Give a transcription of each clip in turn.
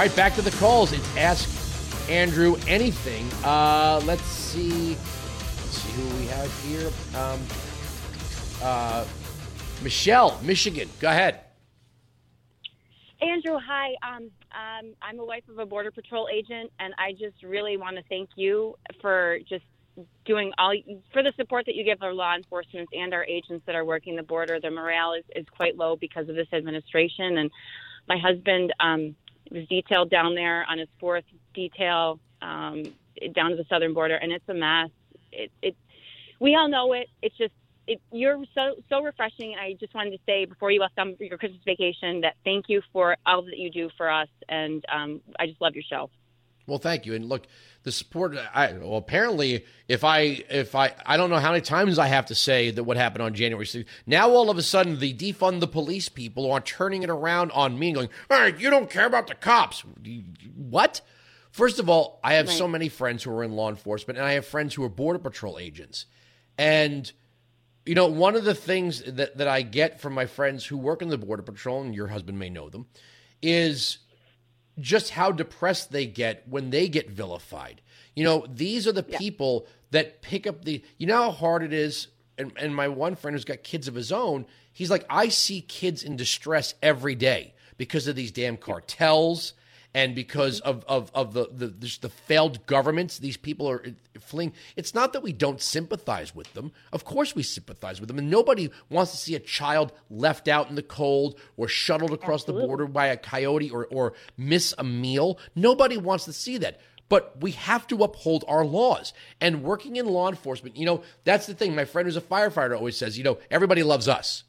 All right, back to the calls. It's Ask Andrew Anything. Uh, let's see. Let's see who we have here. Um, uh, Michelle, Michigan. Go ahead. Andrew, hi. Um, um, I'm the wife of a Border Patrol agent, and I just really want to thank you for just doing all for the support that you give our law enforcement and our agents that are working the border. The morale is, is quite low because of this administration. And my husband um, was detailed down there on his fourth detail um, down to the southern border, and it's a mess. It, it we all know it. It's just it, you're so so refreshing. I just wanted to say before you left on your Christmas vacation that thank you for all that you do for us, and um, I just love your show. Well, thank you. And look, the support. I well, apparently, if I if I I don't know how many times I have to say that what happened on January 6th. Now all of a sudden, the defund the police people are turning it around on me and going, "All right, you don't care about the cops." What? First of all, I have right. so many friends who are in law enforcement, and I have friends who are border patrol agents, and you know, one of the things that, that I get from my friends who work in the Border Patrol, and your husband may know them, is just how depressed they get when they get vilified. You know, these are the yeah. people that pick up the, you know how hard it is. And, and my one friend who's got kids of his own, he's like, I see kids in distress every day because of these damn cartels and because mm-hmm. of of of the the, the failed governments these people are fleeing it's not that we don't sympathize with them of course we sympathize with them and nobody wants to see a child left out in the cold or shuttled across Absolutely. the border by a coyote or or miss a meal nobody wants to see that but we have to uphold our laws. And working in law enforcement, you know, that's the thing. My friend who's a firefighter always says, you know, everybody loves us,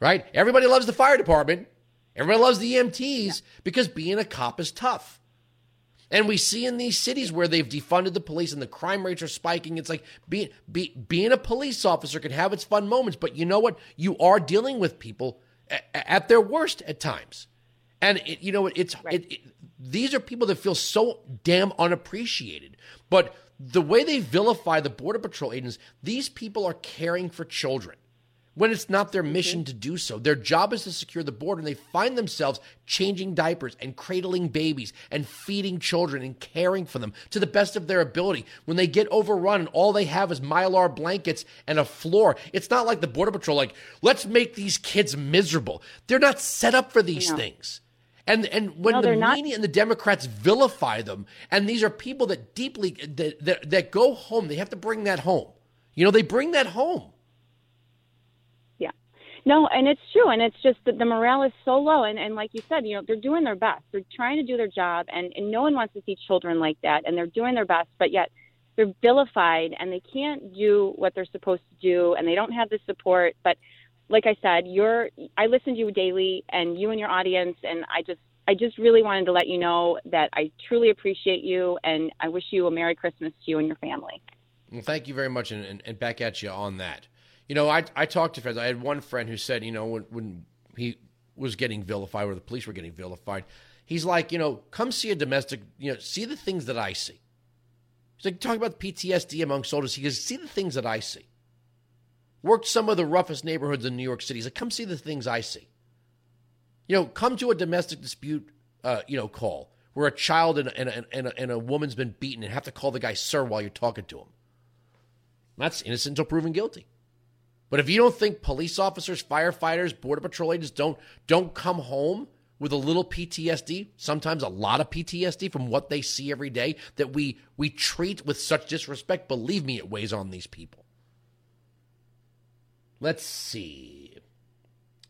right? Everybody loves the fire department. Everybody loves the EMTs yeah. because being a cop is tough. And we see in these cities where they've defunded the police and the crime rates are spiking. It's like being be, being a police officer can have its fun moments, but you know what? You are dealing with people at, at their worst at times, and it, you know it's right. it, it, these are people that feel so damn unappreciated. But the way they vilify the border patrol agents, these people are caring for children when it's not their mission mm-hmm. to do so. Their job is to secure the border, and they find themselves changing diapers and cradling babies and feeding children and caring for them to the best of their ability. When they get overrun and all they have is mylar blankets and a floor, it's not like the Border Patrol, like, let's make these kids miserable. They're not set up for these no. things. And and when no, the media not. and the Democrats vilify them, and these are people that deeply that, that that go home, they have to bring that home. You know, they bring that home. No, and it's true, and it's just that the morale is so low, and, and like you said, you know, they're doing their best. They're trying to do their job, and, and no one wants to see children like that, and they're doing their best, but yet they're vilified, and they can't do what they're supposed to do, and they don't have the support. But like I said, you're I listen to you daily, and you and your audience, and I just I just really wanted to let you know that I truly appreciate you, and I wish you a Merry Christmas to you and your family. Well, thank you very much, and, and, and back at you on that. You know, I I talked to friends. I had one friend who said, you know, when when he was getting vilified or the police were getting vilified, he's like, you know, come see a domestic, you know, see the things that I see. He's like, talk about PTSD among soldiers. He goes, see the things that I see. Worked some of the roughest neighborhoods in New York City. He's like, come see the things I see. You know, come to a domestic dispute, uh, you know, call where a child and, and, and, and, a, woman's been beaten and have to call the guy sir while you're talking to him. That's innocent until proven guilty. But if you don't think police officers, firefighters, border patrol agents don't don't come home with a little PTSD, sometimes a lot of PTSD from what they see every day that we we treat with such disrespect, believe me, it weighs on these people. Let's see.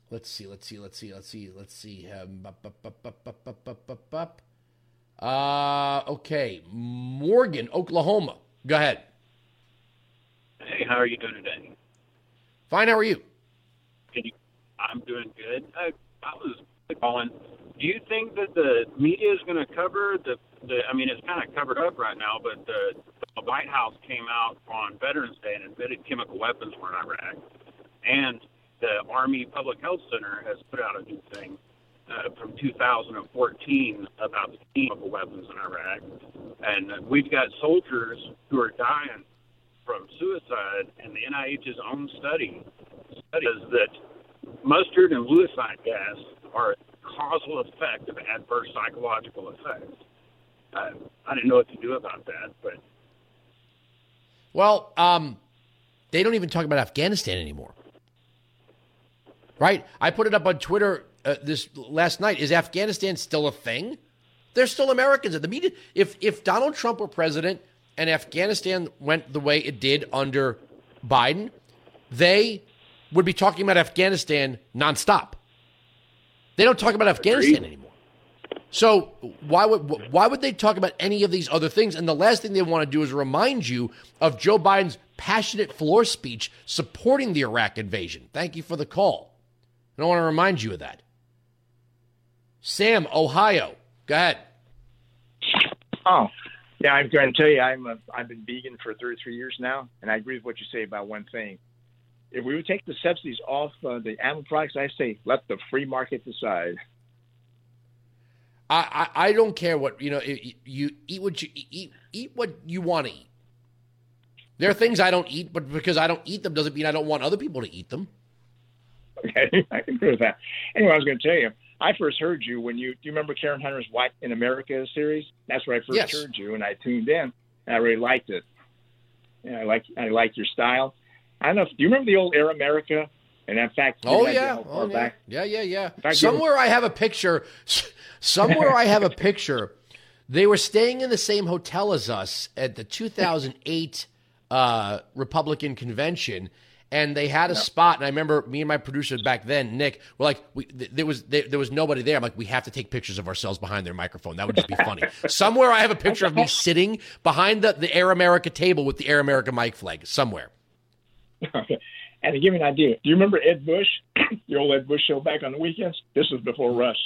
Let's see, let's see, let's see, let's see, let's see. Uh, okay. Morgan, Oklahoma. Go ahead. Hey, how are you doing today? Fine. How are you? I'm doing good. I, I was calling. Do you think that the media is going to cover the, the? I mean, it's kind of covered up right now, but the, the White House came out on Veterans Day and admitted chemical weapons were in Iraq, and the Army Public Health Center has put out a new thing uh, from 2014 about the chemical weapons in Iraq, and we've got soldiers who are dying from suicide, and the NIH's own study says that mustard and lewisite gas are causal effect of adverse psychological effects. I, I didn't know what to do about that, but well, um, they don't even talk about Afghanistan anymore, right? I put it up on Twitter uh, this last night. Is Afghanistan still a thing? They're still Americans. At the media. If if Donald Trump were president and Afghanistan went the way it did under Biden, they would be talking about Afghanistan nonstop. They don't talk about Afghanistan anymore. So why would why would they talk about any of these other things? And the last thing they want to do is remind you of Joe Biden's passionate floor speech supporting the Iraq invasion. Thank you for the call. I don't want to remind you of that. Sam, Ohio, go ahead. Oh, yeah, I'm going to tell you, I'm a, I've been vegan for 33 years now, and I agree with what you say about one thing. If we would take the subsidies off uh, the animal products, I say let the free market decide. I, I, I don't care what you know. You eat what you eat. Eat what you want to eat. There are things I don't eat, but because I don't eat them doesn't mean I don't want other people to eat them. Okay, I can agree with that. Anyway, I was going to tell you, I first heard you when you do you remember Karen Hunter's White in America series? That's where I first yes. heard you, and I tuned in, and I really liked it. And I like I like your style. I don't know. If, do you remember the old Air America? And in fact, oh yeah, oh, yeah. yeah, yeah, yeah, fact, Somewhere I have a picture. Somewhere I have a picture. They were staying in the same hotel as us at the 2008 uh, Republican convention, and they had a spot. And I remember me and my producer back then, Nick, were like, we, th- there was there, there, was nobody there. I'm like, we have to take pictures of ourselves behind their microphone. That would just be funny. somewhere I have a picture of me sitting behind the, the Air America table with the Air America mic flag. Somewhere. Okay. And to give you an idea, do you remember Ed Busch, the old Ed Busch show back on the weekends? This was before Rush.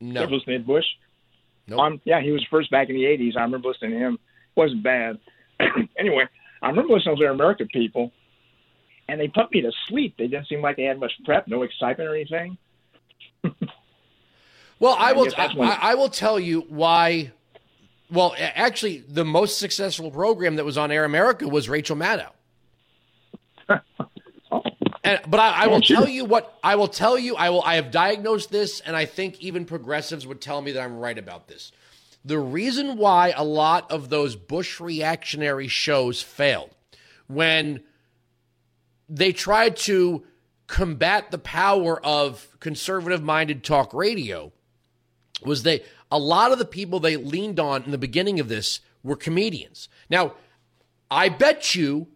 No. You listen to Ed Busch? No. Um, yeah, he was first back in the 80s. I remember listening to him. It wasn't bad. anyway, I remember listening to Air America people, and they put me to sleep. They didn't seem like they had much prep, no excitement or anything. well, I, I will. I, I will tell you why. Well, actually, the most successful program that was on Air America was Rachel Maddow. Oh. And, but I, I will tell you what I will tell you. I will. I have diagnosed this, and I think even progressives would tell me that I'm right about this. The reason why a lot of those Bush reactionary shows failed when they tried to combat the power of conservative minded talk radio was they a lot of the people they leaned on in the beginning of this were comedians. Now, I bet you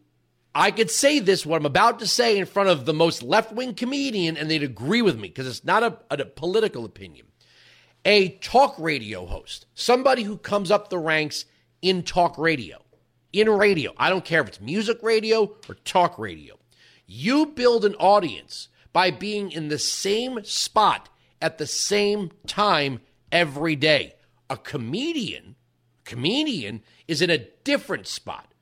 I could say this, what I'm about to say, in front of the most left wing comedian, and they'd agree with me because it's not a, a, political opinion. A talk radio host, somebody who comes up the ranks in talk radio, in radio. I don't care if it's music radio or talk radio. You build an audience by being in the same spot at the same time every day. A comedian, comedian is in a different spot.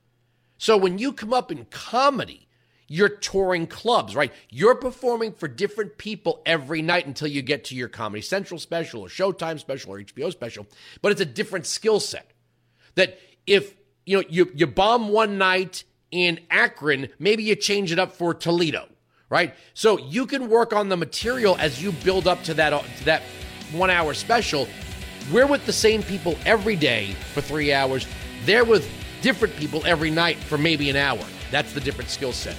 So when you come up in comedy, you're touring clubs, right? You're performing for different people every night until you get to your Comedy Central special or Showtime special or HBO special, but it's a different skill set. That if you know you you bomb one night in Akron, maybe you change it up for Toledo, right? So you can work on the material as you build up to that uh, to that 1 hour special. We're with the same people every day for 3 hours. They're with different people every night for maybe an hour. That's the different skill set.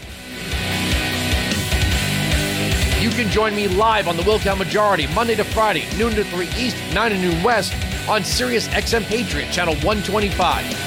You can join me live on the Wilkow Majority Monday to Friday, noon to 3 East, 9 to noon West on Sirius XM Patriot, channel 125.